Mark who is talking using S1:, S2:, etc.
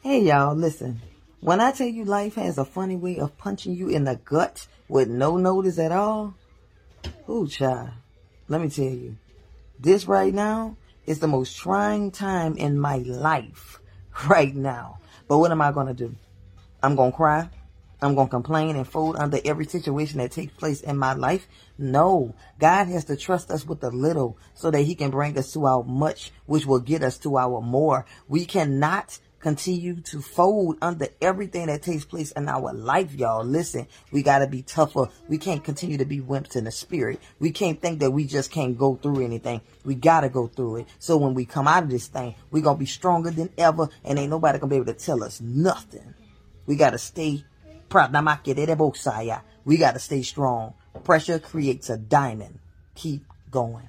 S1: Hey y'all, listen. When I tell you life has a funny way of punching you in the gut with no notice at all, ooh child, let me tell you, this right now is the most trying time in my life right now. But what am I gonna do? I'm gonna cry. I'm going to complain and fold under every situation that takes place in my life. No, God has to trust us with the little so that he can bring us to our much, which will get us to our more. We cannot continue to fold under everything that takes place in our life, y'all. Listen, we got to be tougher. We can't continue to be wimps in the spirit. We can't think that we just can't go through anything. We got to go through it. So when we come out of this thing, we're going to be stronger than ever and ain't nobody going to be able to tell us nothing. We got to stay proud. we got to stay strong. Pressure creates a diamond. Keep going.